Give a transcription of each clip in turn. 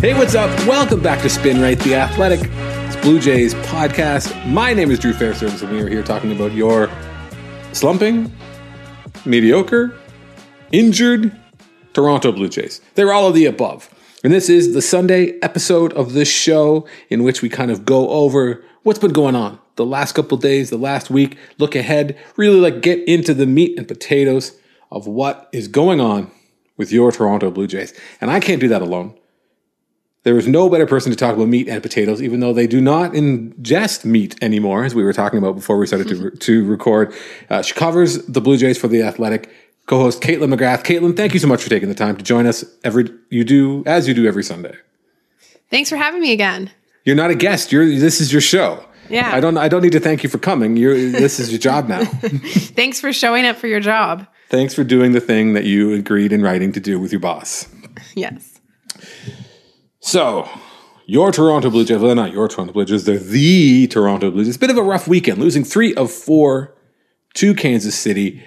Hey, what's up? Welcome back to Spin Rate, the Athletic it's Blue Jays podcast. My name is Drew Fairservice, and we are here talking about your slumping, mediocre, injured Toronto Blue Jays. They're all of the above. And this is the Sunday episode of this show in which we kind of go over what's been going on the last couple days, the last week, look ahead, really like get into the meat and potatoes of what is going on with your Toronto Blue Jays. And I can't do that alone. There is no better person to talk about meat and potatoes, even though they do not ingest meat anymore, as we were talking about before we started to, to record. Uh, she covers the Blue Jays for The Athletic. Co-host Caitlin McGrath. Caitlin, thank you so much for taking the time to join us every you do as you do every Sunday. Thanks for having me again. You're not a guest. You're this is your show. Yeah. I don't I don't need to thank you for coming. You're this is your job now. Thanks for showing up for your job. Thanks for doing the thing that you agreed in writing to do with your boss. Yes. So, your Toronto Blue Jays, well, not your Toronto Blue Jays, they're the Toronto Blue Jays. Bit of a rough weekend, losing three of four to Kansas City.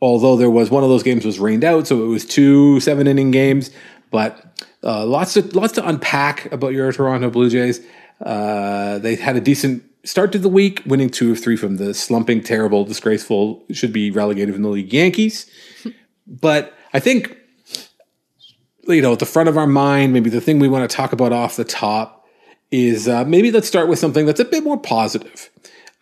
Although there was one of those games was rained out, so it was two seven inning games. But uh, lots to lots to unpack about your Toronto Blue Jays. Uh, they had a decent start to the week, winning two of three from the slumping, terrible, disgraceful, should be relegated from the league Yankees. but I think you know, at the front of our mind, maybe the thing we want to talk about off the top is uh, maybe let's start with something that's a bit more positive.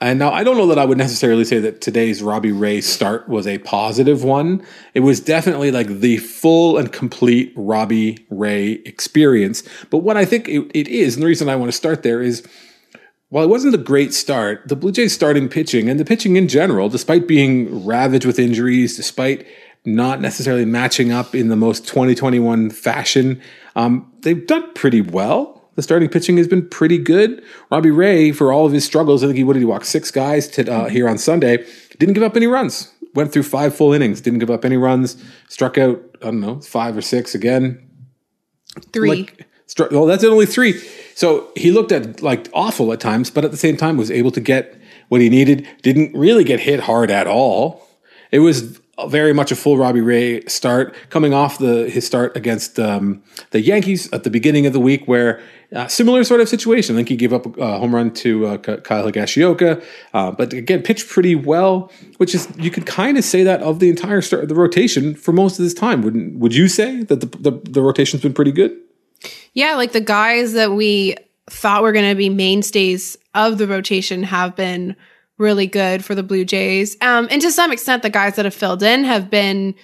And now I don't know that I would necessarily say that today's Robbie Ray start was a positive one. It was definitely like the full and complete Robbie Ray experience. But what I think it, it is, and the reason I want to start there is while it wasn't a great start, the Blue Jays starting pitching and the pitching in general, despite being ravaged with injuries, despite not necessarily matching up in the most 2021 fashion. Um, they've done pretty well. The starting pitching has been pretty good. Robbie Ray, for all of his struggles, I think he what did he walk six guys to, uh, here on Sunday. Didn't give up any runs. Went through five full innings. Didn't give up any runs. Struck out I don't know five or six again. Three. Like, struck, well, that's only three. So he looked at like awful at times, but at the same time was able to get what he needed. Didn't really get hit hard at all. It was very much a full Robbie Ray start, coming off the his start against um, the Yankees at the beginning of the week, where uh, similar sort of situation. I think he gave up a home run to uh, Kyle Higashioka, uh, but again pitched pretty well, which is you could kind of say that of the entire start of the rotation for most of this time. Wouldn't would you say that the, the, the rotation's been pretty good? Yeah, like the guys that we thought were going to be mainstays of the rotation have been really good for the Blue Jays. Um, and to some extent, the guys that have filled in have been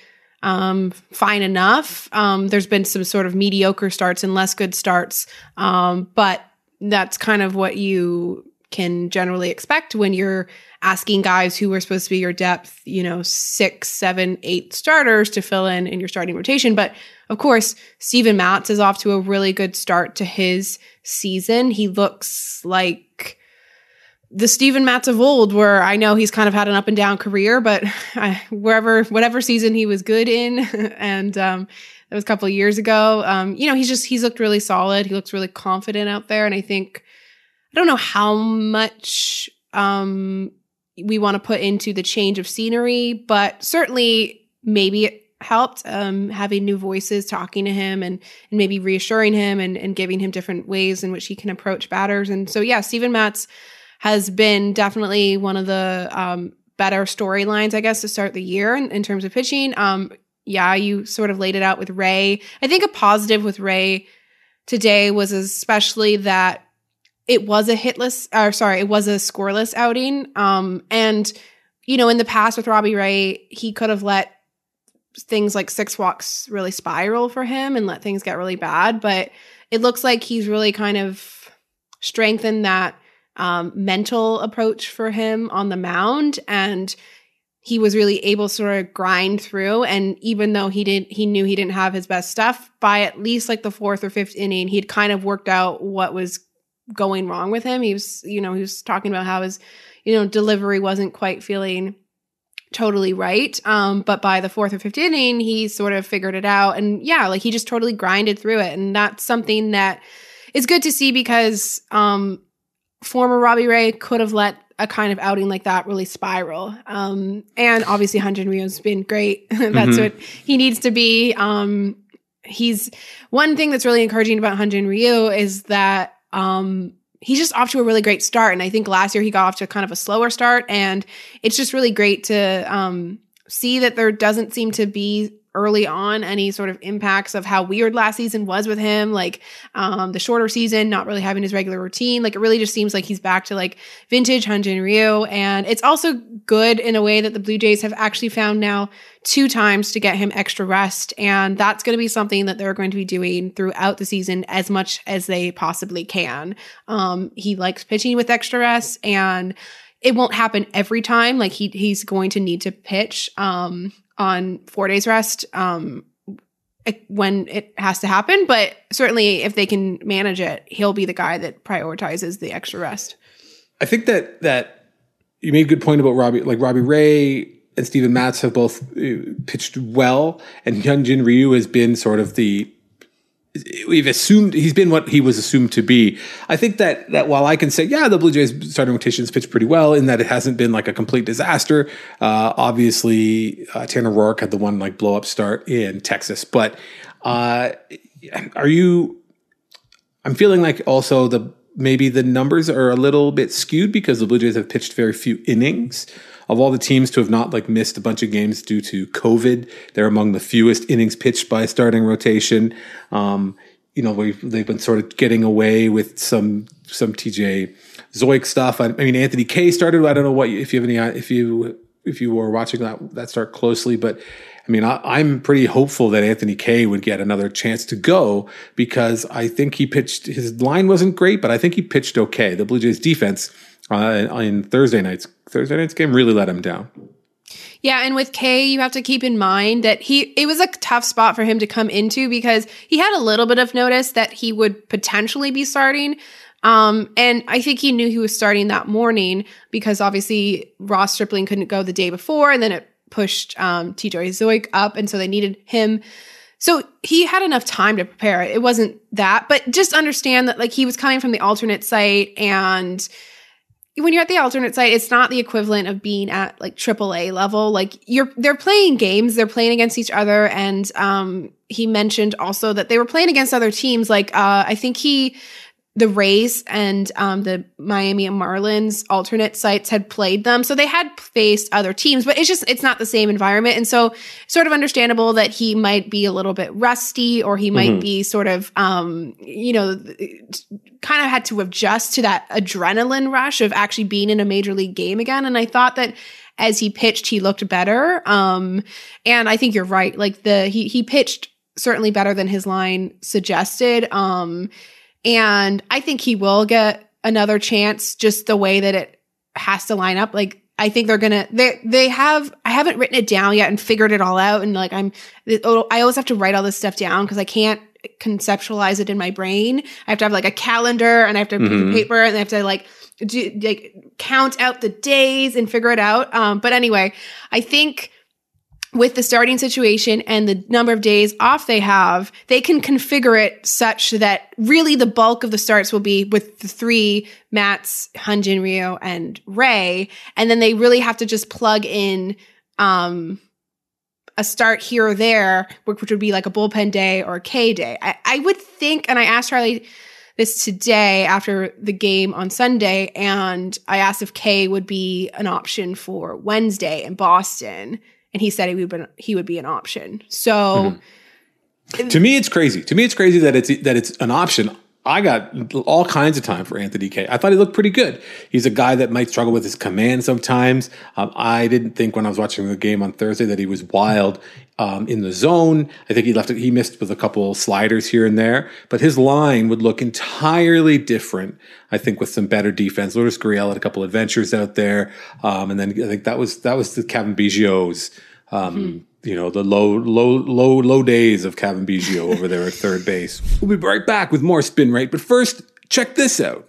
um, fine enough. Um, there's been some sort of mediocre starts and less good starts, um, but that's kind of what you can generally expect when you're asking guys who were supposed to be your depth, you know, six, seven, eight starters to fill in in your starting rotation. But of course, Steven Matz is off to a really good start to his season. He looks like the Steven Matz of old, where I know he's kind of had an up and down career, but I, wherever, whatever season he was good in, and um, That was a couple of years ago. Um, you know, he's just he's looked really solid. He looks really confident out there, and I think I don't know how much um we want to put into the change of scenery, but certainly maybe it helped um, having new voices talking to him and, and maybe reassuring him and, and giving him different ways in which he can approach batters. And so, yeah, Steven Matz has been definitely one of the um, better storylines, I guess, to start the year in, in terms of pitching. Um, yeah, you sort of laid it out with Ray. I think a positive with Ray today was especially that it was a hitless or sorry, it was a scoreless outing. Um, and you know, in the past with Robbie Ray, he could have let things like six walks really spiral for him and let things get really bad. But it looks like he's really kind of strengthened that um, mental approach for him on the mound. And he was really able to sort of grind through. And even though he didn't, he knew he didn't have his best stuff by at least like the fourth or fifth inning, he'd kind of worked out what was going wrong with him. He was, you know, he was talking about how his, you know, delivery wasn't quite feeling totally right. Um, but by the fourth or fifth inning, he sort of figured it out. And yeah, like he just totally grinded through it. And that's something that is good to see because um, former Robbie Ray could have let a kind of outing like that really spiral. Um, and obviously, Hyun-Jin Ryu's been great. that's mm-hmm. what he needs to be. Um, he's one thing that's really encouraging about Hyun-Jin Ryu is that um, he's just off to a really great start. And I think last year he got off to kind of a slower start. And it's just really great to um, see that there doesn't seem to be early on any sort of impacts of how weird last season was with him like um the shorter season not really having his regular routine. Like it really just seems like he's back to like vintage Hyun-Jin Ryu. And it's also good in a way that the Blue Jays have actually found now two times to get him extra rest. And that's going to be something that they're going to be doing throughout the season as much as they possibly can. Um he likes pitching with extra rest and it won't happen every time. Like he he's going to need to pitch. Um on four days rest um, when it has to happen. But certainly, if they can manage it, he'll be the guy that prioritizes the extra rest. I think that that you made a good point about Robbie, like Robbie Ray and Steven Matz have both uh, pitched well, and Hyun-Jin Ryu has been sort of the we've assumed he's been what he was assumed to be. I think that that while I can say, yeah, the Blue Jays starting rotations pitched pretty well in that it hasn't been like a complete disaster. Uh, obviously, uh, Tanner Roark had the one like blow up start in Texas, but uh, are you? I'm feeling like also the maybe the numbers are a little bit skewed because the Blue Jays have pitched very few innings of all the teams to have not like missed a bunch of games due to COVID, they're among the fewest innings pitched by starting rotation. Um, you know, they've been sort of getting away with some some TJ Zeuch stuff. I, I, mean, Anthony Kay started. I don't know what if you have any if you if you were watching that that start closely, but I mean, I, am pretty hopeful that Anthony Kay would get another chance to go because I think he pitched. His line wasn't great, but I think he pitched okay. The Blue Jays defense uh, in Thursday night's Thursday night's game really let him down. Yeah, and with Kay, you have to keep in mind that he it was a tough spot for him to come into because he had a little bit of notice that he would potentially be starting. Um, and I think he knew he was starting that morning because obviously Ross Stripling couldn't go the day before, and then it pushed um, TJ Zeuch up, and so they needed him. So he had enough time to prepare. It wasn't that, but just understand that like he was coming from the alternate site and when you're at the alternate site, it's not the equivalent of being at like AAA level. Like you're, they're playing games, they're playing against each other, and um, he mentioned also that they were playing against other teams. Like uh, I think he the Rays and um, the Miami Marlins alternate sites had played them, so they had faced other teams, but it's just it's not the same environment, and so sort of understandable that he might be a little bit rusty, or he might mm-hmm. be sort of um, you know kind of had to adjust to that adrenaline rush of actually being in a major league game again, and I thought that as he pitched, he looked better, um, and I think you're right, like the he he pitched certainly better than his line suggested. Um, and I think he will get another chance just the way that it has to line up. Like, I think they're gonna they they have I haven't written it down yet and figured it all out and like I'm I always have to write all this stuff down because I can't conceptualize it in my brain. I have to have like a calendar and I have to mm-hmm. paper and I have to like do like count out the days and figure it out. Um, but anyway, I think with the starting situation and the number of days off they have, they can configure it such that really the bulk of the starts will be with the three Matz, Hyunjin Ryu, and Ray. And then they really have to just plug in um, a start here or there, which would be like a bullpen day or a Kay day. I, I would think, and I asked Charlie this today after the game on Sunday, and I asked if Kay would be an option for Wednesday in Boston and he said he would be, he would be an option. So mm-hmm. to me, it's crazy. To me, it's crazy that it's that it's an option. I got all kinds of time for Anthony Kay. I thought he looked pretty good. He's a guy that might struggle with his command sometimes. Um, I didn't think when I was watching the game on Thursday that he was wild um, in the zone. I think he left it, he missed with a couple sliders here and there, but his line would look entirely different. I think with some better defense. Lourdes Gurriel had a couple adventures out there, um, and then I think that was that was the Cavan Biggio's um, mm-hmm. You know, the low, low, low, low days of Cavan Biggio over there at third base. We'll be right back with more spin rate. But first, check this out.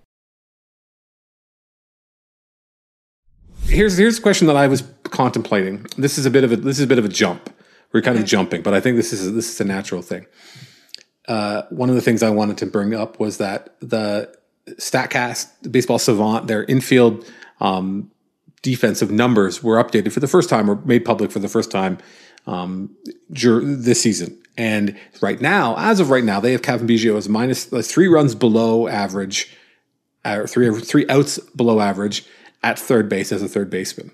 Here's here's a question that I was contemplating. This is a bit of a this is a bit of a jump. We're kind of jumping, but I think this is a, this is a natural thing. Uh, one of the things I wanted to bring up was that the Statcast, Baseball Savant, their infield um, defensive numbers were updated for the first time or made public for the first time um, this season. And right now, as of right now, they have Cavan Biggio as minus uh, three runs below average, or uh, three three outs below average, at third base as a third baseman.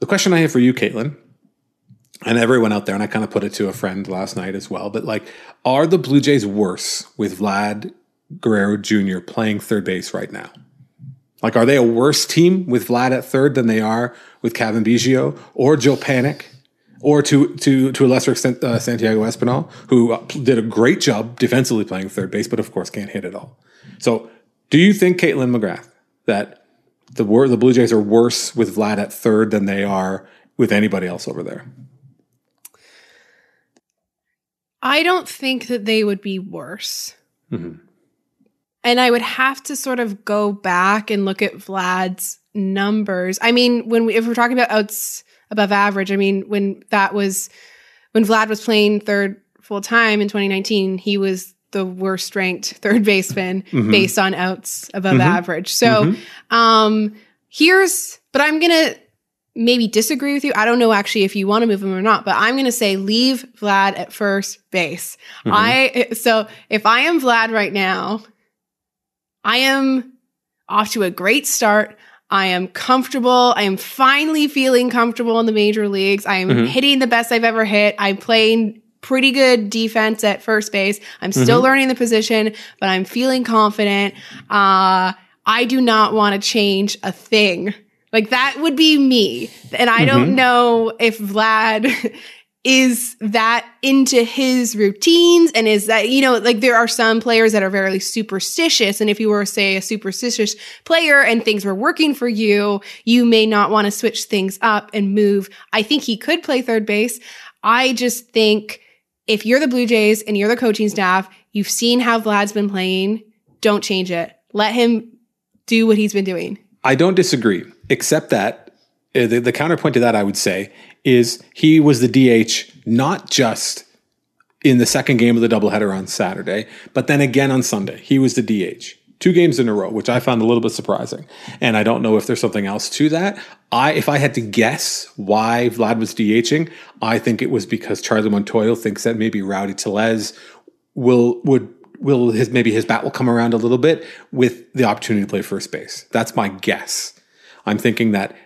The question I have for you, Caitlin, and everyone out there, and I kind of put it to a friend last night as well, but like, are the Blue Jays worse with Vlad Guerrero Jr. playing third base right now? Like, are they a worse team with Vlad at third than they are with Cavan Biggio or Joe Panik Or to to to a lesser extent, uh, Santiago Espinal, who uh, did a great job defensively playing third base, but of course can't hit at all. So, do you think Caitlin McGrath that the the Blue Jays are worse with Vlad at third than they are with anybody else over there. I don't think that they would be worse. Mm-hmm. And I would have to sort of go back and look at Vlad's numbers. I mean, when we, if we're talking about outs above average, I mean, when that was when Vlad was playing third full time in 2019, he was the worst ranked third baseman mm-hmm. based on outs above mm-hmm. average. So mm-hmm. um, here's, but I'm going to maybe disagree with you. I don't know actually if you want to move him or not, but I'm going to say leave Vlad at first base. Mm-hmm. I, so if I am Vlad right now, I am off to a great start. I am comfortable. I am finally feeling comfortable in the major leagues. I am mm-hmm. hitting the best I've ever hit. I'm playing pretty good defense at first base. I'm still mm-hmm. learning the position, but I'm feeling confident. Uh, I do not want to change a thing. Like that would be me. And I mm-hmm. don't know if Vlad is that into his routines and is that, you know, like there are some players that are very superstitious. And if you were, say, a superstitious player and things were working for you, you may not want to switch things up and move. I think he could play third base. I just think if you're the Blue Jays and you're the coaching staff, you've seen how Vlad's been playing, don't change it. Let him do what he's been doing. I don't disagree, except that uh, the, the counterpoint to that, I would say, is he was the DH not just in the second game of the doubleheader on Saturday, but then again on Sunday. He was the DH. Two games in a row, which I found a little bit surprising. And I don't know if there's something else to that. I, if I had to guess why Vlad was DHing, I think it was because Charlie Montoyo thinks that maybe Rowdy Tellez will would will his maybe his bat will come around a little bit with the opportunity to play first base. That's my guess. I'm thinking that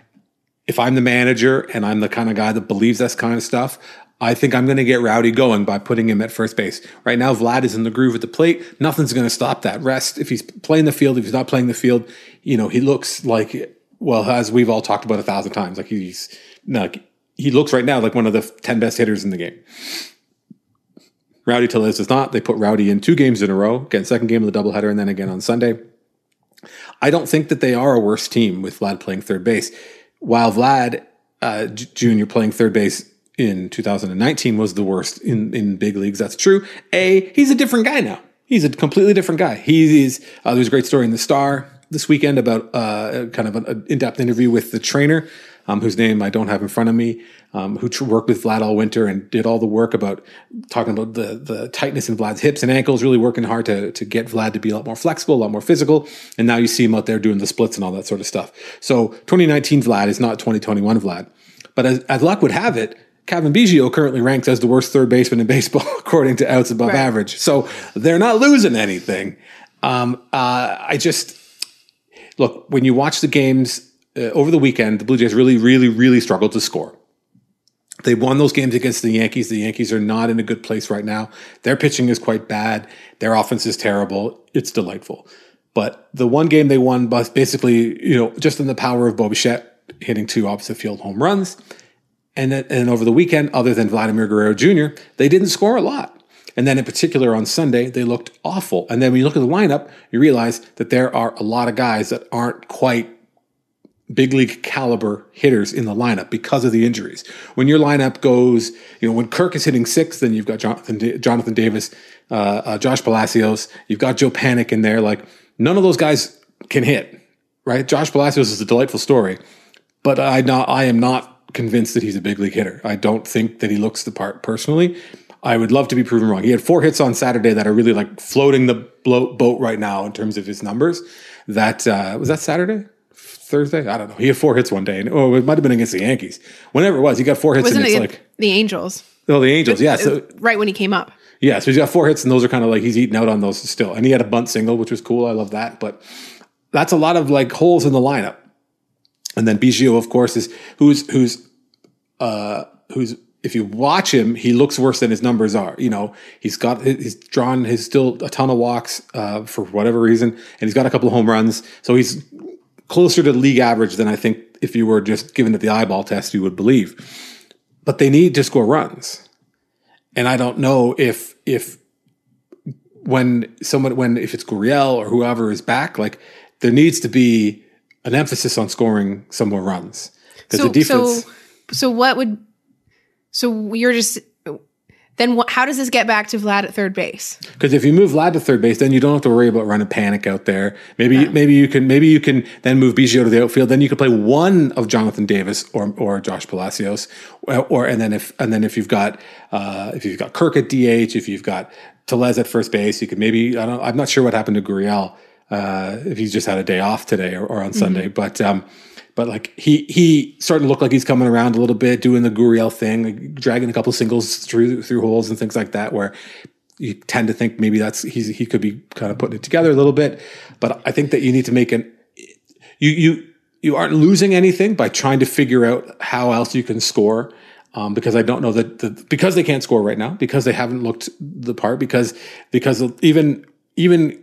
if I'm the manager and I'm the kind of guy that believes this kind of stuff, I think I'm going to get Rowdy going by putting him at first base. Right now, Vlad is in the groove at the plate. Nothing's going to stop that. Rest, if he's playing the field, if he's not playing the field, you know, he looks like, well, as we've all talked about a thousand times, like he's, like, he looks right now like one of the 10 best hitters in the game. Rowdy Tellez does not. They put Rowdy in two games in a row. Again, second game of the doubleheader, and then again on Sunday. I don't think that they are a worse team with Vlad playing third base. While Vlad uh, Jr. playing third base in 2019 was the worst in, in big leagues. That's true. A, he's a different guy now. He's a completely different guy. He is, uh, there's a great story in the Star this weekend about uh, kind of an in-depth interview with the trainer, um, whose name I don't have in front of me, um, who worked with Vlad all winter and did all the work about talking about the the tightness in Vlad's hips and ankles, really working hard to to get Vlad to be a lot more flexible, a lot more physical. And now you see him out there doing the splits and all that sort of stuff. So 2019 Vlad is not 2021 Vlad. But as, as luck would have it, Cavan Biggio currently ranks as the worst third baseman in baseball according to outs above right. average. So they're not losing anything. Um, uh, I just look when you watch the games uh, over the weekend, the Blue Jays really, really, really struggled to score. They won those games against the Yankees. The Yankees are not in a good place right now. Their pitching is quite bad. Their offense is terrible. It's delightful. But the one game they won, basically, you know, just in the power of Bo Bichette hitting two opposite field home runs and then, and over the weekend, other than Vladimir Guerrero Jr., they didn't score a lot. And then in particular on Sunday, they looked awful. And then when you look at the lineup, you realize that there are a lot of guys that aren't quite big league caliber hitters in the lineup because of the injuries. When your lineup goes, you know, when Kirk is hitting six, then you've got Jonathan, Jonathan Davis, uh, uh, Josh Palacios, you've got Joe Panik in there. Like none of those guys can hit, right? Josh Palacios is a delightful story, but I not, I am not convinced that he's a big league hitter. I don't think that he looks the part personally. I would love to be proven wrong. He had four hits on Saturday that are really like floating the boat right now in terms of his numbers. That uh, was that Saturday, Thursday. I don't know. He had four hits one day, and oh, it might have been against the Yankees. Whenever it was, he got four hits. Wasn't and it's it like the Angels? Oh, the Angels. Yeah. So right when he came up. Yeah, so he's got four hits, and those are kind of like he's eating out on those still. And he had a bunt single, which was cool. I love that. But that's a lot of like holes in the lineup. And then Biggio, of course, is who's who's uh, who's if you watch him, he looks worse than his numbers are. You know, he's got he's drawn his still a ton of walks uh, for whatever reason, and he's got a couple of home runs. So he's closer to league average than I think if you were just given it the eyeball test, you would believe. But they need to score runs, and I don't know if if when someone when if it's Gurriel or whoever is back, like there needs to be an emphasis on scoring some more runs because so, the defense. So- so what would so you're just then what, how does this get back to Vlad at third base? Because if you move Vlad to third base, then you don't have to worry about running Panik out there. Maybe yeah. maybe you can maybe you can then move Biggio to the outfield. Then you could play one of Jonathan Davis or or Josh Palacios, or, or and then if and then if you've got uh, if you've got Kirk at DH, if you've got Tellez at first base, you could maybe I don't I'm not sure what happened to Gurriel uh, if he's just had a day off today or, or on mm-hmm. Sunday, but. Um, but like he he starting to look like he's coming around a little bit, doing the Gurriel thing, like dragging a couple singles through through holes and things like that, where you tend to think maybe that's he's he could be kind of putting it together a little bit. But I think that you need to make an you you you aren't losing anything by trying to figure out how else you can score. Um, because I don't know that the, because they can't score right now, because they haven't looked the part, because because even even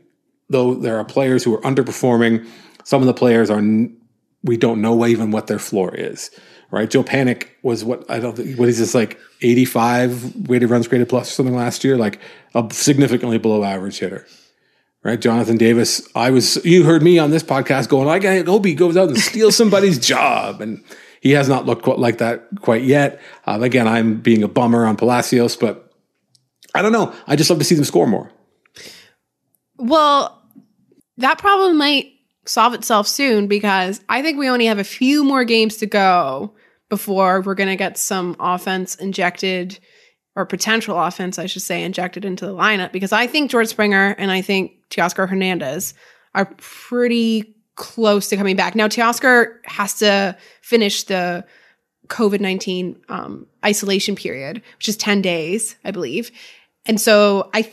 though there are players who are underperforming, some of the players are we don't know even what their floor is, right? Joe Panik was what I don't think, what is this like 85 weighted runs created plus or something last year, like a significantly below average hitter, right? Jonathan Davis, I was you heard me on this podcast going, I hope he goes out and steals somebody's job, and he has not looked quite like that quite yet. Um, again, I'm being a bummer on Palacios, but I don't know. I just love to see them score more. Well, that problem might solve itself soon because I think we only have a few more games to go before we're going to get some offense injected or potential offense, I should say, injected into the lineup because I think George Springer and I think Teoscar Hernandez are pretty close to coming back. Now, Teoscar has to finish the COVID 19 um, isolation period, which is 10 days, I believe. And so I,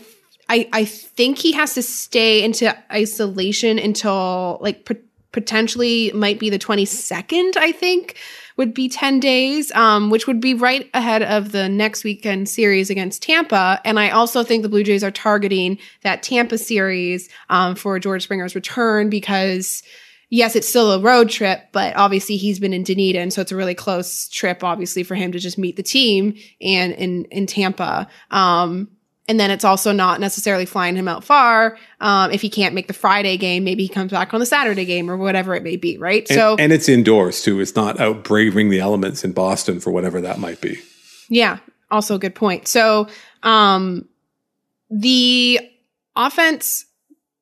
I, I think he has to stay into isolation until like potentially might be the 22nd, I think would be 10 days, um, which would be right ahead of the next weekend series against Tampa. And I also think the Blue Jays are targeting that Tampa series um, for George Springer's return because yes, it's still a road trip, but obviously he's been in Dunedin, so it's a really close trip, obviously, for him to just meet the team and in in Tampa. Um, and then it's also not necessarily flying him out far. Um, if he can't make the Friday game, maybe he comes back on the Saturday game or whatever it may be, right? And, so and it's indoors too. It's not out braving the elements in Boston for whatever that might be. Yeah, also a good point. So um, the offense,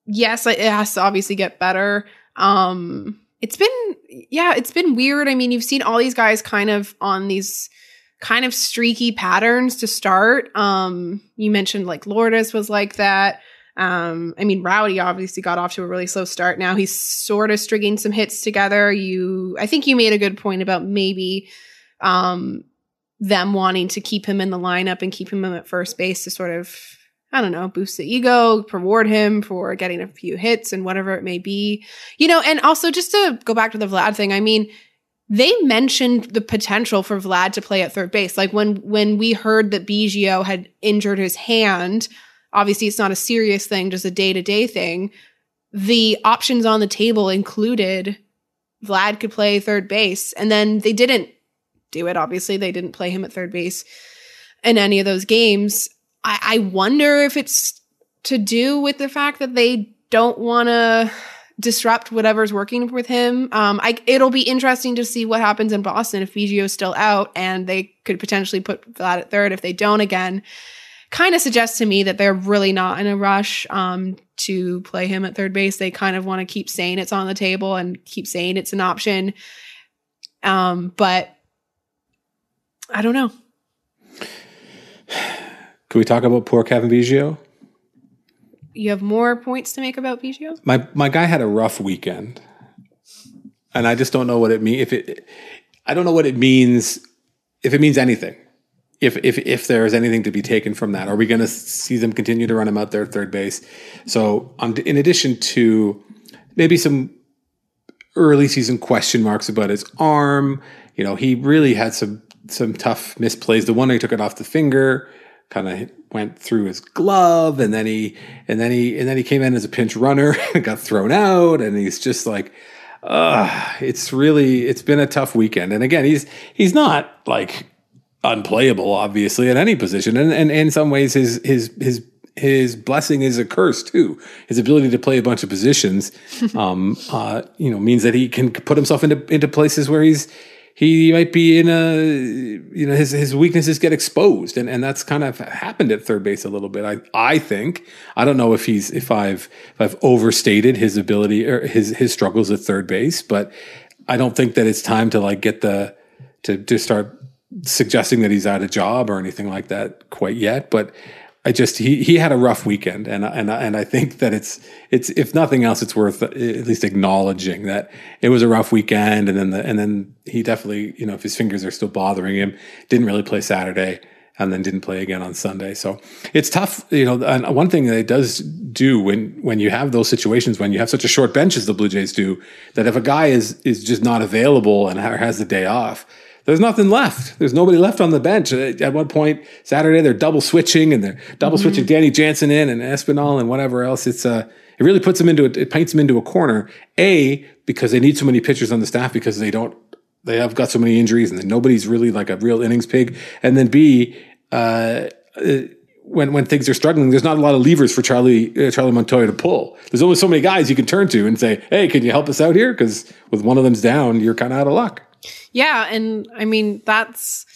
yes, it has to obviously get better. Um, it's been, yeah, it's been weird. I mean, you've seen all these guys kind of on these kind of streaky patterns to start. Um, you mentioned like Lourdes was like that. Um, I mean, Rowdy obviously got off to a really slow start. Now he's sort of stringing some hits together. You, I think you made a good point about maybe, um, them wanting to keep him in the lineup and keep him at first base to sort of I don't know, boost the ego, reward him for getting a few hits and whatever it may be. You know, and also just to go back to the Vlad thing, I mean, they mentioned the potential for Vlad to play at third base. Like when when we heard that Biggio had injured his hand, obviously it's not a serious thing, just a day-to-day thing. The options on the table included Vlad could play third base, and then they didn't do it. Obviously, they didn't play him at third base in any of those games. I, I wonder if it's to do with the fact that they don't want to disrupt whatever's working with him. Um, I, it'll be interesting to see what happens in Boston if Biggio's still out and they could potentially put Vlad at third if they don't again. Kind of suggests to me that they're really not in a rush um, to play him at third base. They kind of want to keep saying it's on the table and keep saying it's an option. Um, but I don't know. Can we talk about poor Cavan Biggio? You have more points to make about Biggio? My my guy had a rough weekend, and I just don't know what it means. If it, I don't know what it means. If it means anything, if if if there is anything to be taken from that, are we going to see them continue to run him out there at third base? So, on, in addition to maybe some early season question marks about his arm, you know, he really had some some tough misplays. The one he took it off the finger kind of went through his glove and then he and then he and then he came in as a pinch runner and got thrown out and he's just like uh it's really it's been a tough weekend and again he's he's not like unplayable obviously at any position and and, in some ways his his his his blessing is a curse too. His ability to play a bunch of positions, um, uh, you know, means that he can put himself into into places where he's he might be in a you know his his weaknesses get exposed. And and that's kind of happened at third base a little bit i i think. I don't know if he's if i've if i've overstated his ability or his his struggles at third base but i don't think that it's time to like get the to to start suggesting that he's out of job or anything like that quite yet. But I just he he had a rough weekend, and and and I think that it's it's if nothing else, it's worth uh, at least acknowledging that it was a rough weekend, and then the and then he definitely you know if his fingers are still bothering him, didn't really play Saturday, and then didn't play again on Sunday. So it's tough, you know. And one thing that it does do when when you have those situations when you have such a short bench as the Blue Jays do, that if a guy is is just not available and has the day off there's nothing left. There's nobody left on the bench. At one point Saturday, they're double switching and they're double mm-hmm. switching Danny Jansen in and Espinal and whatever else. It's uh, it really puts them into a, it paints them into a corner. A because they need so many pitchers on the staff because they don't they have got so many injuries and nobody's really like a real innings pig. And then B, uh, uh, when when things are struggling, there's not a lot of levers for Charlie uh, Charlie Montoyo to pull. There's only so many guys you can turn to and say, "Hey, can you help us out here?" Because with one of them's down, you're kind of out of luck. Yeah, and I mean that's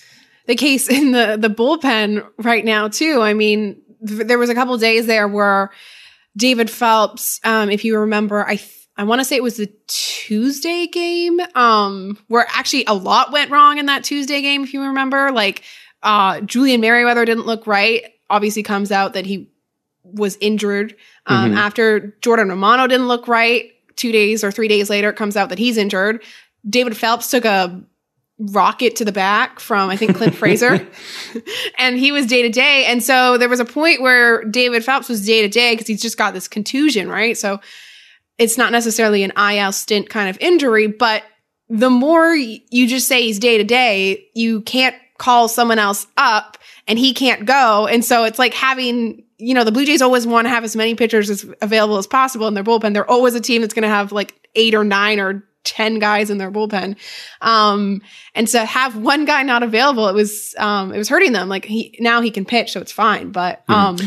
the case in the the bullpen right now too. I mean, th- there was a couple days there where David Phelps, um, if you remember, I th- I want to say it was the Tuesday game, um, where actually a lot went wrong in that Tuesday game. If you remember, like uh, Julian Merryweather didn't look right. Obviously, comes out that he was injured. Um, After Jordan Romano didn't look right, two days or three days later, it comes out that he's injured. David Phelps took a rocket to the back from I think Clint Frazier, and he was day to day. And so there was a point where David Phelps was day to day because he's just got this contusion, right? So it's not necessarily an IL stint kind of injury, but the more you just say he's day to day, you can't call someone else up and he can't go. And so it's like having, you know, the Blue Jays always want to have as many pitchers as available as possible in their bullpen. They're always a team that's going to have like eight or nine or 10 guys in their bullpen. Um, and to have one guy not available, it was, um, it was hurting them. Like he, now he can pitch, so it's fine. But, um,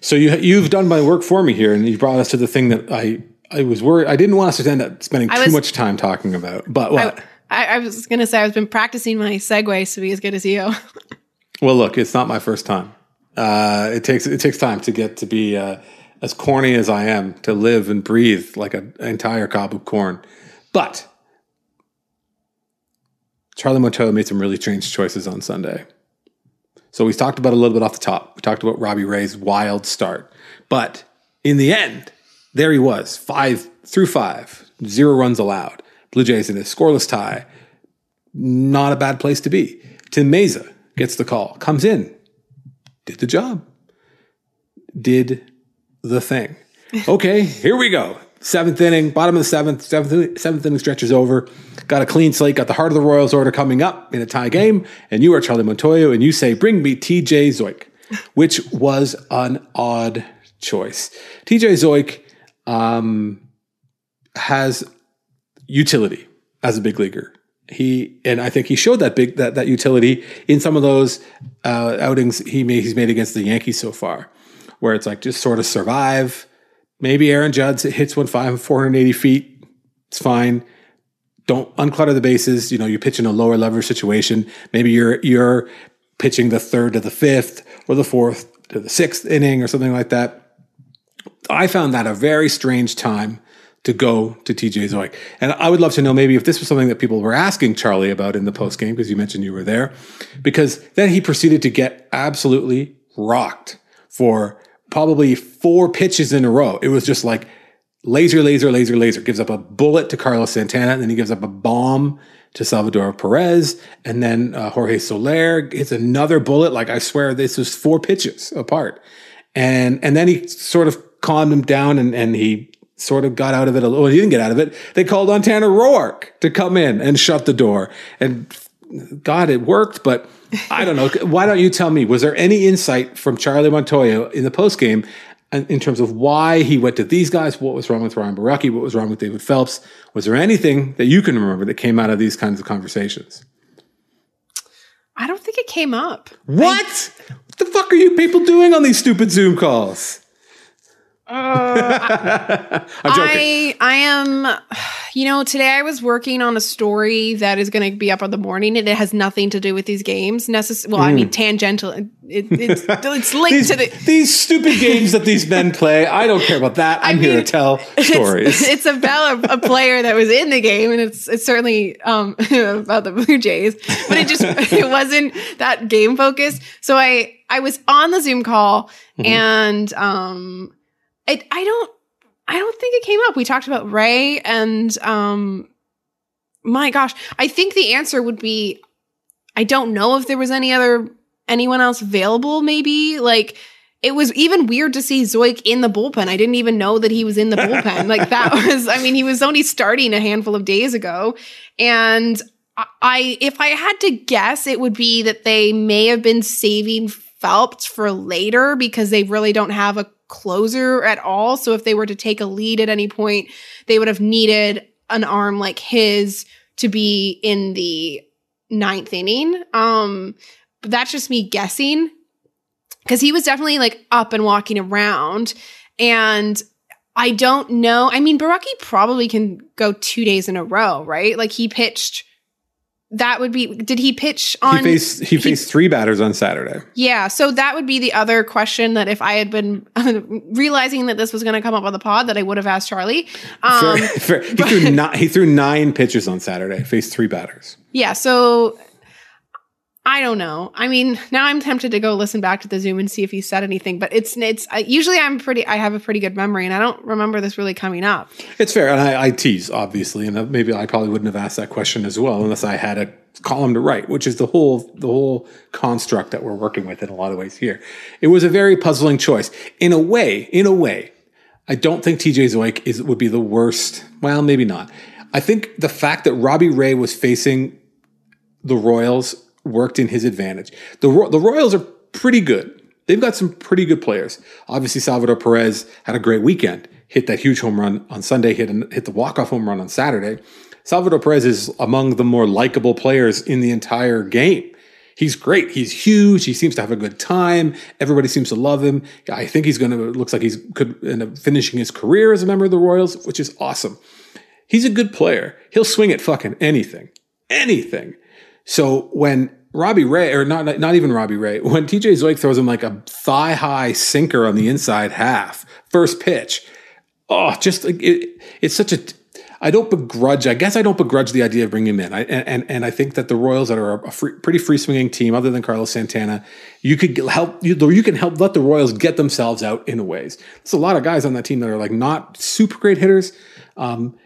So you you've done my work for me here, and you brought us to the thing that I I was worried. I didn't want us to end up spending I too much time talking about. But what? I, I was going to say, I've been practicing my segues to be as good as you. well, look, it's not my first time. Uh, it takes it takes time to get to be uh, as corny as I am to live and breathe like a- an entire cob of corn. But Charlie Montoyo made some really strange choices on Sunday. So we talked about a little bit off the top. We talked about Robbie Ray's wild start. But in the end, there he was, five through five, zero runs allowed. Blue Jays in a scoreless tie. Not a bad place to be. Tim Mayza gets the call, comes in, did the job, did the thing. Okay, here we go. Seventh inning, bottom of the seventh, seventh, seventh inning stretches over. Got a clean slate, got the heart of the Royals order coming up in a tie game, and you are Charlie Montoyo, and you say, Bring me TJ Zeuch, which was an odd choice. TJ Zeuch um, has utility as a big leaguer. He and I think he showed that big that that utility in some of those uh, outings he made he's made against the Yankees so far, where it's like just sort of survive. Maybe Aaron Judge hits one five four hundred eighty feet. It's fine. Don't unclutter the bases. You know, you pitch in a lower leverage situation. Maybe you're you're pitching the third to the fifth or the fourth to the sixth inning or something like that. I found that a very strange time to go to TJ Zeuch. And I would love to know maybe if this was something that people were asking Charlie about in the post game, because you mentioned you were there, because then he proceeded to get absolutely rocked for probably four pitches in a row. It was just like laser, laser, laser, laser. Gives up a bullet to Carlos Santana, and then he gives up a bomb to Salvador Perez, and then uh, Jorge Soler hits another bullet. Like I swear, this was four pitches apart, and and then he sort of calmed him down, and and he sort of got out of it a little. Well, he didn't get out of it. They called on Tanner Roark to come in and shut the door, and God, it worked, but. I don't know. Why don't you tell me? Was there any insight from Charlie Montoyo in the post game in terms of why he went to these guys? What was wrong with Ryan Borucki? What was wrong with David Phelps? Was there anything that you can remember that came out of these kinds of conversations? I don't think it came up. What? what the fuck are you people doing on these stupid Zoom calls? Uh, I'm joking. I I am you know, today I was working on a story that is going to be up in the morning and it has nothing to do with these games. Necess- well, I mean tangential. It, it's it's linked these, to the these stupid games that these men play. I don't care about that. I'm here mean, to tell stories. It's, it's about a, a player that was in the game, and it's it's certainly um, about the Blue Jays, but it just it wasn't that game focused. So I I was on the Zoom call, Mm-hmm. and um, I I don't I don't think it came up. We talked about Ray, and um, my gosh, I think the answer would be I don't know if there was any other anyone else available. Maybe like it was even weird to see Zeuch in the bullpen. I didn't even know that he was in the bullpen. like that was, I mean, he was only starting a handful of days ago. And I- I, if I had to guess, it would be that they may have been saving For later because they really don't have a closer at all. So if they were to take a lead at any point, they would have needed an arm like his to be in the ninth inning. Um, but that's just me guessing because he was definitely like up and walking around. And I don't know. I mean, Borucki probably can go two days in a row, right? Like he pitched. That would be. Did he pitch on? he faced he faced three batters on Saturday. Yeah, so that would be the other question that if I had been realizing that this was going to come up on the pod, that I would have asked Charlie. Um, Fair- fair. He threw nine, he threw nine pitches on Saturday. Faced three batters. yeah, so I don't know. I mean, now I'm tempted to go listen back to the Zoom and see if he said anything. But it's it's uh, usually I'm pretty. I have a pretty good memory, and I don't remember this really coming up. It's fair, and I, I tease obviously, and maybe I probably wouldn't have asked that question as well unless I had a column to write, which is the whole the whole construct that we're working with in a lot of ways here. It was a very puzzling choice in a way. In a way, I don't think TJ Zeuch is would be the worst. Well, maybe not. I think the fact that Robbie Ray was facing the Royals worked in his advantage. The the Royals are pretty good. They've got some pretty good players. Obviously, Salvador Perez had a great weekend. Hit that huge home run on Sunday. Hit hit the walk off home run on Saturday. Salvador Perez is among the more likable players in the entire game. He's great. He's huge. He seems to have a good time. Everybody seems to love him. I think he's going to looks like he's could end up finishing his career as a member of the Royals, which is awesome. He's a good player. He'll swing at fucking anything, anything. So when Robbie Ray, or not, not even Robbie Ray, when TJ Zeuch throws him like a thigh high sinker on the inside half, first pitch, oh, just it, it's such a. I don't begrudge. I guess I don't begrudge the idea of bringing him in. I, and and I think that the Royals, that are a free, pretty free swinging team, other than Carlos Santana, you could help. You, you can help let the Royals get themselves out in a ways. There's a lot of guys on that team that are like not super great hitters. Um,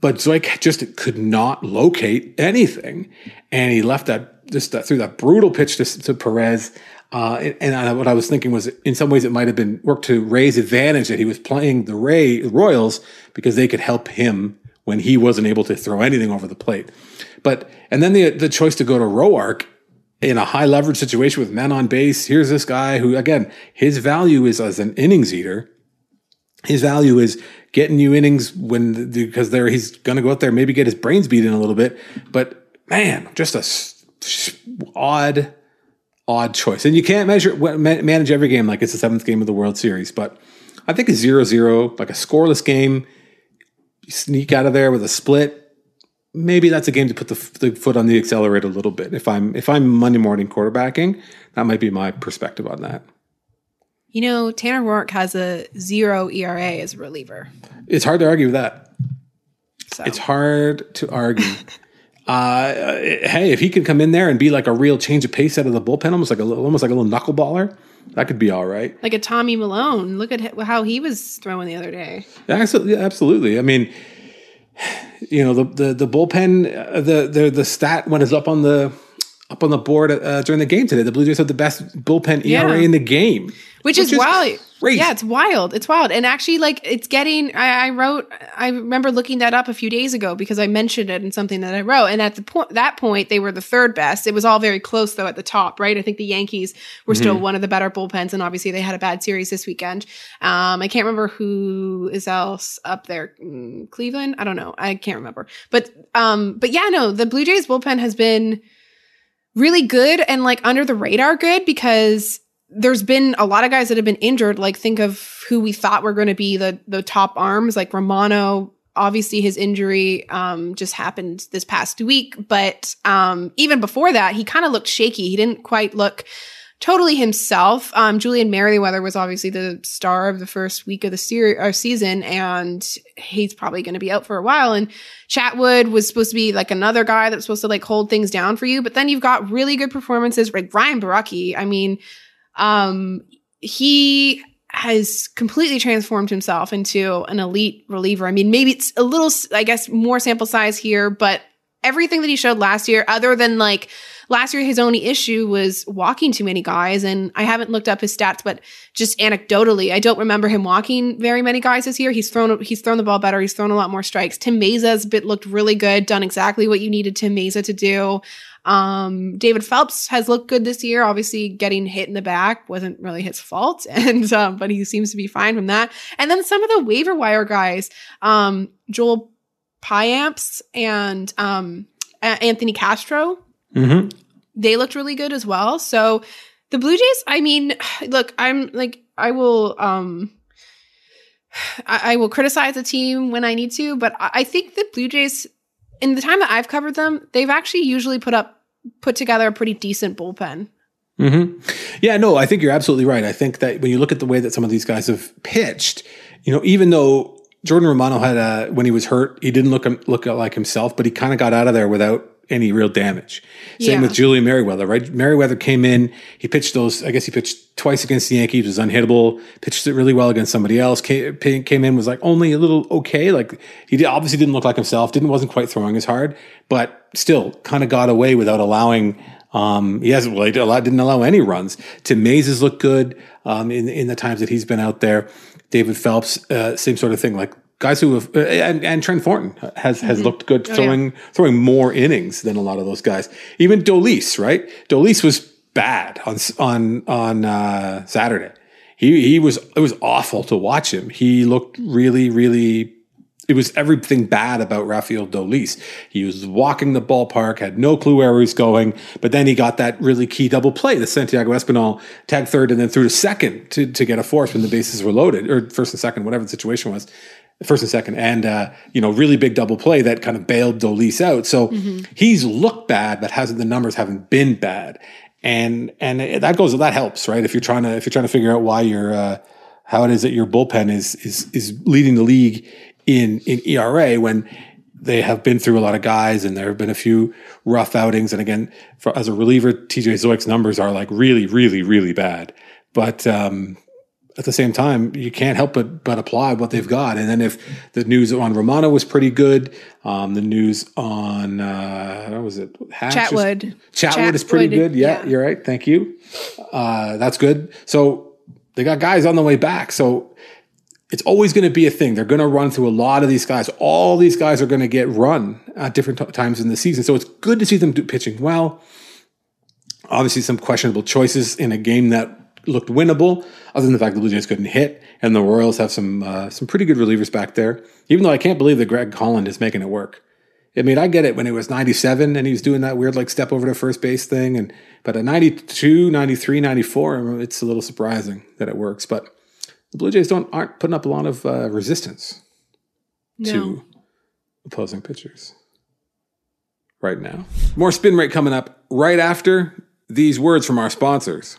but Zeuch just could not locate anything, and he left that just that, through that brutal pitch to, to Perez. Uh, and, I, what I was thinking was, in some ways, it might have been worked to Ray's advantage that he was playing the Ray Royals because they could help him when he wasn't able to throw anything over the plate. But and then the the choice to go to Roark in a high leverage situation with men on base. Here's this guy who, again, his value is as an innings eater. His value is getting you innings when because there he's going to go out there maybe get his brains beat in a little bit. But man, just a odd, odd choice. And you can't measure manage every game like it's the seventh game of the World Series. But I think a zero zero, like a scoreless game, sneak out of there with a split. Maybe that's a game to put the, the foot on the accelerator a little bit. If I'm if I'm Monday morning quarterbacking, that might be my perspective on that. You know, Tanner Roark has a zero ERA as a reliever. It's hard to argue with that. So. It's hard to argue. uh, hey, if he could come in there and be like a real change of pace out of the bullpen, almost like a little, almost like a little knuckleballer, that could be all right. Like a Tommy Malone. Look at how he was throwing the other day. Absolutely, absolutely. I mean, you know, the the the bullpen, uh, the the the stat when it's up on the up on the board uh, during the game today. The Blue Jays have the best bullpen ERA yeah. in the game, which, which is, is wild. Crazy. Yeah, it's wild. It's wild, and actually, like it's getting. I, I, wrote. I remember looking that up a few days ago because I mentioned it in something that I wrote. And at the point that point, they were the third best. It was all very close though at the top, right? I think the Yankees were mm-hmm. still one of the better bullpens, and obviously they had a bad series this weekend. Um, I can't remember who is else up there. Mm, Cleveland. I don't know. I can't remember. But um, but yeah, no, the Blue Jays bullpen has been really good and like under the radar good because there's been a lot of guys that have been injured. Like think of who we thought were going to be the the top arms, like Romano. Obviously, his injury um, just happened this past week, but um, even before that, he kind of looked shaky. He didn't quite look totally himself. Um, Julian Merryweather was obviously the star of the first week of the or season, and he's probably going to be out for a while. And Chatwood was supposed to be like another guy that's supposed to like hold things down for you. But then you've got really good performances like Ryan Borucki. I mean, um, he has completely transformed himself into an elite reliever. I mean, maybe it's a little, I guess, more sample size here, but everything that he showed last year, other than like last year, his only issue was walking too many guys. And I haven't looked up his stats, but just anecdotally, I don't remember him walking very many guys this year. He's thrown he's thrown the ball better. He's thrown a lot more strikes. Tim Mayza's bit looked really good, done exactly what you needed Tim Mayza to do. Um, David Phelps has looked good this year. Obviously, getting hit in the back wasn't really his fault, and um, but he seems to be fine from that. And then some of the waiver wire guys, um, Joel Payamps and um, Anthony Castro, mm-hmm. they looked really good as well. So the Blue Jays, I mean, look, I'm like, I will, um, I, I will criticize the team when I need to, but I, I think the Blue Jays, in the time that I've covered them, they've actually usually put up, put together a pretty decent bullpen. Mm-hmm. Yeah, no, I think you're absolutely right. I think that when you look at the way that some of these guys have pitched, you know, even though Jordan Romano had a when he was hurt, he didn't look look like himself, but he kind of got out of there without any real damage. Same Yeah. with Julian Merryweather, right? Merriweather came in, he pitched those, I guess he pitched twice against the Yankees, was unhittable, pitched it really well against somebody else, came, came in, was like only a little okay. Like he did, obviously didn't look like himself, didn't, wasn't quite throwing as hard, but still kind of got away without allowing, um, he hasn't, well, he didn't allow- didn't allow any runs. Tim Mayza has looked good, um, in, in the times that he's been out there. David Phelps, uh, same sort of thing, like guys who have, uh, and, and Trent Thornton has, has looked good throwing, throwing more innings than a lot of those guys. Even Dolis, right? Dolis was bad on, on, on, uh, Saturday. He, he was, it was awful to watch him. He looked really, really it was everything bad about Rafael Dolis. He was walking the ballpark, had no clue where he was going, but then he got that really key double play. The Santiago Espinal tagged third and then threw to second to, to get a force when the bases were loaded, or first and second, whatever the situation was. First and second, and uh, you know, really big double play that kind of bailed Dolis out. So he's looked bad, but hasn't the numbers haven't been bad, and and it- that goes that helps, right? If you're trying to if you're trying to figure out why you're uh, how it is that your bullpen is is is leading the league in in ERA when they have been through a lot of guys and there have been a few rough outings. And again, for, as a reliever, TJ Zeuch's numbers are like really, really, really bad. But um, at the same time, you can't help but but apply what they've got. And then if the news on Romano was pretty good, um, the news on uh, what was it? Hatch is- Chatwood. Chatwood is pretty Chatwood, good. Yeah, yeah. you're right. Thank you. Uh, that's good. So they got guys on the way back. So it's always going to be a thing. They're going to run through a lot of these guys. All these guys are going to get run at different t- times in the season. So it's good to see them do pitching well. Obviously, some questionable choices in a game that looked winnable, other than the fact the Blue Jays couldn't hit, and the Royals have some uh, some pretty good relievers back there. Even though I can't believe that Greg Holland is making it work. I mean, I get it when it was 97 and he was doing that weird like step over to first base thing. And but at 92, 93, 94, it's a little surprising that it works. But the Blue Jays don't aren't putting up a lot of uh, resistance No. to opposing pitchers right now. More spin rate coming up right after these words from our sponsors.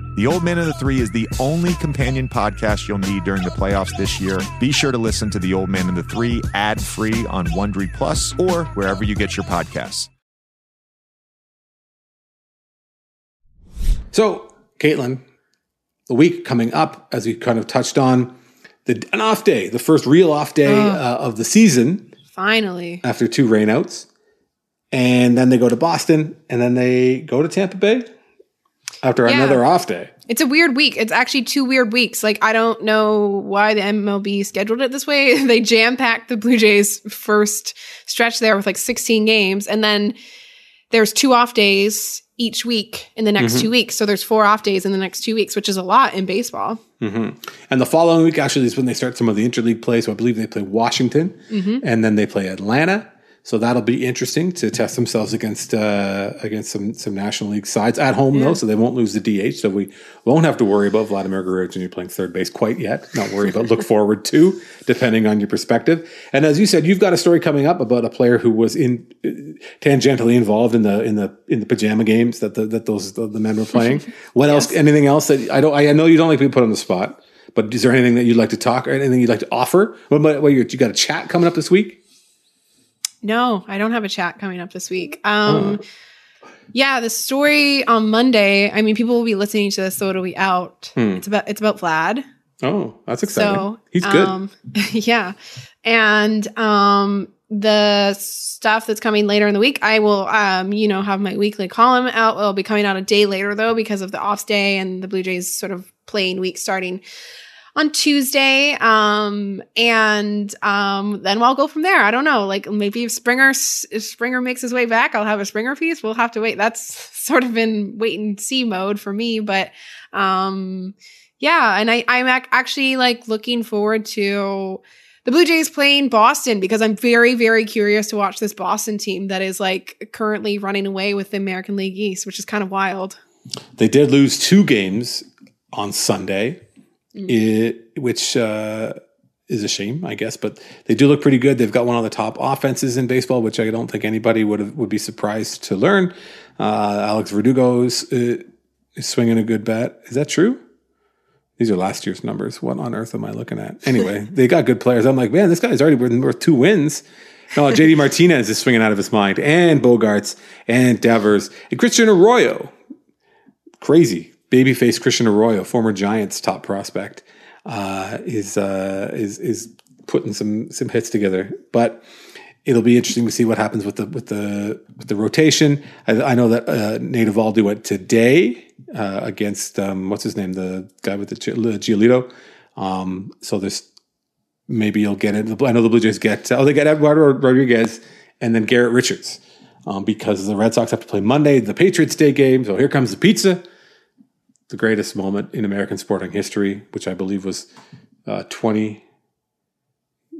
The Old Man and the Three is the only companion podcast you'll need during the playoffs this year. Be sure to listen to The Old Man and the Three ad free on Wondery Plus or wherever you get your podcasts. So, Caitlin, the week coming up, as we kind of touched on, the an off day, the first real off day uh, of the season Finally. after two rainouts, and then they go to Boston, and then they go to Tampa Bay after Yeah. another off day. It's a weird week. It's actually two weird weeks. Like I don't know why the MLB scheduled it this way. they jam packed the Blue Jays first stretch there with like 16 games, and then there's two off days each week in the next mm-hmm. two weeks. So there's four off days in the next two weeks, which is a lot in baseball. Mm-hmm. And the following week actually is when they start some of the interleague play. So I believe they play Washington, mm-hmm. and then they play Atlanta. So that'll be interesting to test themselves against uh, against some some National League sides at home though, so they won't lose the DH. So we won't have to worry about Vladimir Guerrero Jr. playing third base quite yet. Not worry about look forward to, depending on your perspective. And as you said, you've got a story coming up about a player who was in uh, tangentially involved in the in the in the pajama games that the, that those the, the men were playing. What else? Anything else that I don't? I know you don't like being put on the spot. But is there anything that you'd like to talk or anything you'd like to offer? What, what you, you got a chat coming up this week? No, I don't have a chat coming up this week. Um, yeah, the story on Monday. I mean, people will be listening to this, so it'll be out. It's about it's about Vlad. Oh, that's exciting. So He's good. Um, yeah, and um, the stuff that's coming later in the week, I will, um, you know, have my weekly column out. It'll be coming out a day later though because of the off day and the Blue Jays sort of playing week starting on Tuesday. Um, and um, then I'll go from there. I don't know. Like maybe if Springer if Springer makes his way back, I'll have a Springer piece. We'll have to wait. That's sort of in wait and see mode for me. But um, yeah, and I I'm ac- actually like looking forward to the Blue Jays playing Boston because I'm very very curious to watch this Boston team that is like currently running away with the American League East, which is kind of wild. They did lose two games on Sunday, it, which uh, is a shame, I guess. But they do look pretty good. They've got one of the top offenses in baseball, which I don't think anybody would have, would be surprised to learn. Uh, Alex Verdugo is, uh, is swinging a good bat. Is that true? These are last year's numbers. What on earth am I looking at? Anyway, they got good players. I'm like, man, this guy's already worth, worth two wins. No, JD Martinez is swinging out of his mind, and Bogaerts, and Devers, and Christian Arroyo crazy babyface Christian Arroyo, former Giants top prospect, uh, is uh, is is putting some some hits together. But it'll be interesting to see what happens with the with the with the rotation. I, I know that uh, Nate Eovaldi went today uh, against um, what's his name, the guy with the Gi- Giolito. Um, so there's maybe you'll get it. I know the Blue Jays get oh they get Eduardo Rodriguez and then Garrett Richards um, because the Red Sox have to play Monday, the Patriots Day game. So here comes the pizza, the greatest moment in American sporting history, which I believe was uh, 20.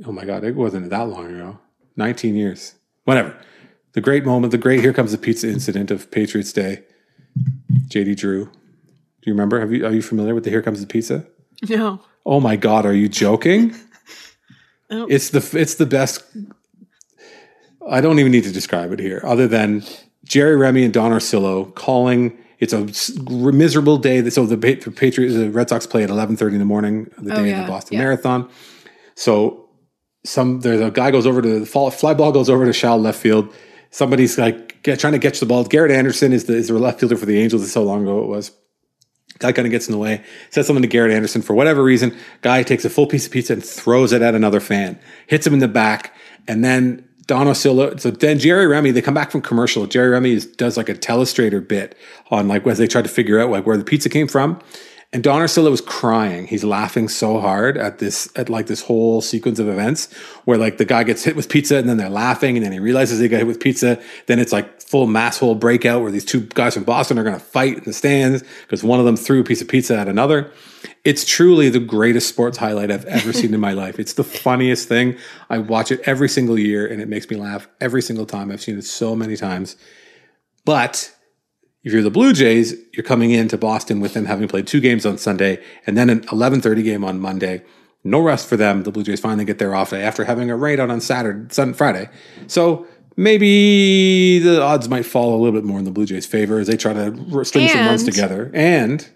Oh my God, it wasn't that long ago. 19 years. Whatever. The great moment, the great here comes the pizza incident of Patriots Day. JD Drew. Do you remember? Have you are you familiar with the Here Comes the Pizza? No. Oh my God, are you joking? Oh. It's the it's the best. I don't even need to describe it here, other than Jerry Remy and Don Orsillo calling. It's a miserable day. So the Pa- Patriots, the Red Sox play at eleven thirty in the morning, the Oh, day of the Boston yeah. Marathon. So some there's a guy goes over to the fall, fly ball goes over to shallow left field. Somebody's like get, trying to catch the ball. Garrett Anderson is the is the left fielder for the Angels. It's so long ago it was. Guy kind of gets in the way, says something to Garrett Anderson for whatever reason. Guy takes a full piece of pizza and throws it at another fan, hits him in the back, and then Don Orsillo. So then Jerry Remy, they come back from commercial. Jerry Remy is, does like a telestrator bit on like as they try to figure out like where the pizza came from. And Don Orsillo was crying. He's laughing so hard at this, at like this whole sequence of events where like the guy gets hit with pizza and then they're laughing and then he realizes they got hit with pizza. Then it's like full mass hole breakout where these two guys from Boston are going to fight in the stands because one of them threw a piece of pizza at another. It's truly the greatest sports highlight I've ever seen in my life. It's the funniest thing. I watch it every single year and it makes me laugh every single time. I've seen it so many times. But if you're the Blue Jays, you're coming into Boston with them having played two games on Sunday and then an 11:30 game on Monday. No rest for them. The Blue Jays finally get their off day after having a raid out on Saturday, Sunday, Friday. So maybe the odds might fall a little bit more in the Blue Jays' favor as they try to string some runs together. And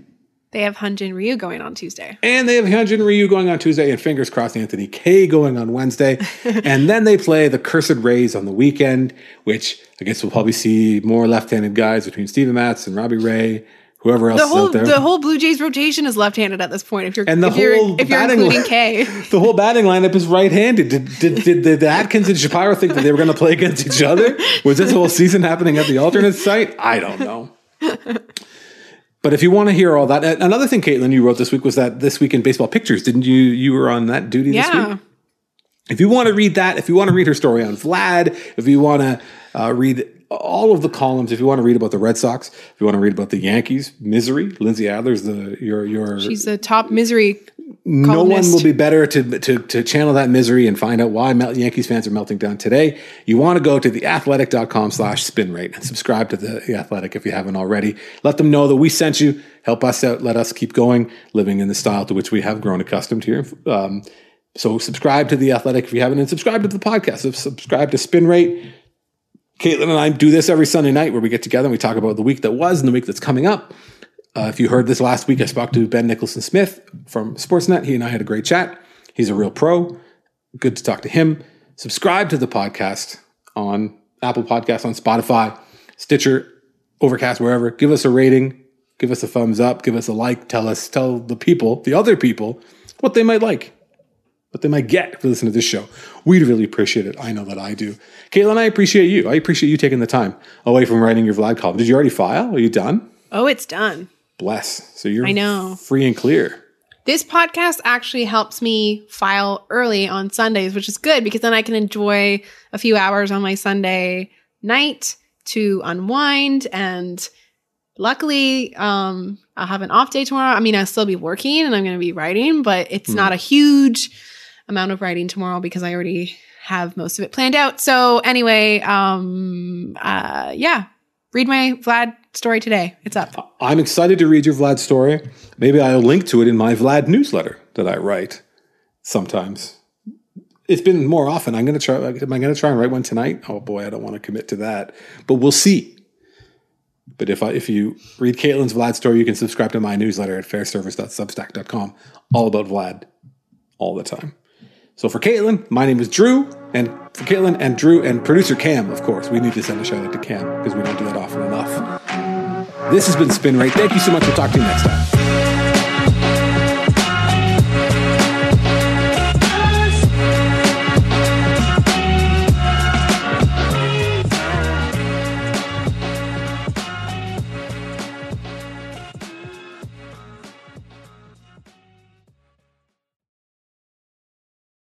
They have Hyun Jin Ryu going on Tuesday. and they have Hyun Jin Ryu going on Tuesday, and fingers crossed Anthony Kay going on Wednesday. and then they play the Cursed Rays on the weekend, which I guess we'll probably see more left-handed guys between Steven Matz and Robbie Ray, whoever else The is whole out there. the whole Blue Jays rotation is left-handed at this point. If you're And the if you're whole if you're including line- K, the whole batting lineup is right-handed. Did did, did, did the Atkins and Shapiro think that they were going to play against each other? Was this whole season happening at the alternate site? I don't know. But if you want to hear all that, another thing, Caitlin, you wrote this week was that this week in baseball pictures, didn't you? You were on that duty this yeah. week. If you want to read that, if you want to read her story on Vlad, if you want to uh, read all of the columns, if you want to read about the Red Sox, if you want to read about the Yankees, misery, Lindsey Adler's the your your She's the top misery. No one will be better to, to, to channel that misery and find out why Yankees fans are melting down today. You want to go to theathletic.com slash spin rate and subscribe to the, the Athletic if you haven't already. Let them know that we sent you. Help us out. Let us keep going, living in the style to which we have grown accustomed here. Um, so subscribe to the Athletic if you haven't, and subscribe to the podcast. So subscribe to Spin Rate. Caitlin and I do this every Sunday night where we get together and we talk about the week that was and the week that's coming up. Uh, if you heard this last week, I spoke to Ben Nicholson Smith from Sportsnet. He and I had a great chat. He's a real pro. Good to talk to him. Subscribe to the podcast on Apple Podcasts, on Spotify, Stitcher, Overcast, wherever. Give us a rating. Give us a thumbs up. Give us a like. Tell us, tell the people, the other people, what they might like, what they might get if they listen to this show. We'd really appreciate it. I know that I do. Caitlin, I appreciate you. I appreciate you taking the time away from writing your vlog column. Did you already file? Are you done? Oh, it's done. Bless. So you're I know. free and clear. This podcast actually helps me file early on Sundays, which is good because then I can enjoy a few hours on my Sunday night to unwind. And luckily, um, I'll have an off day tomorrow. I mean, I'll still be working and I'm going to be writing, but it's not a huge amount of writing tomorrow because I already have most of it planned out. So anyway, um, uh, yeah, read my Vlad story today. It's up. I'm excited to read your Vlad story. Maybe I'll link to it in my Vlad newsletter that I write sometimes. It's been more often. I'm to try. Am I to try and write one tonight? Oh boy, I don't want to commit to that, but we'll see. But if I, if you read Caitlin's Vlad story, you can subscribe to my newsletter at fairservice.substack.com. All about Vlad, all the time. So for Caitlin, my name is Drew, and for Caitlin and Drew and producer Cam, of course, we need to send a shout out to Cam because we don't do that often enough. This has been Spin Rate. Thank you so much. We'll talk to you next time.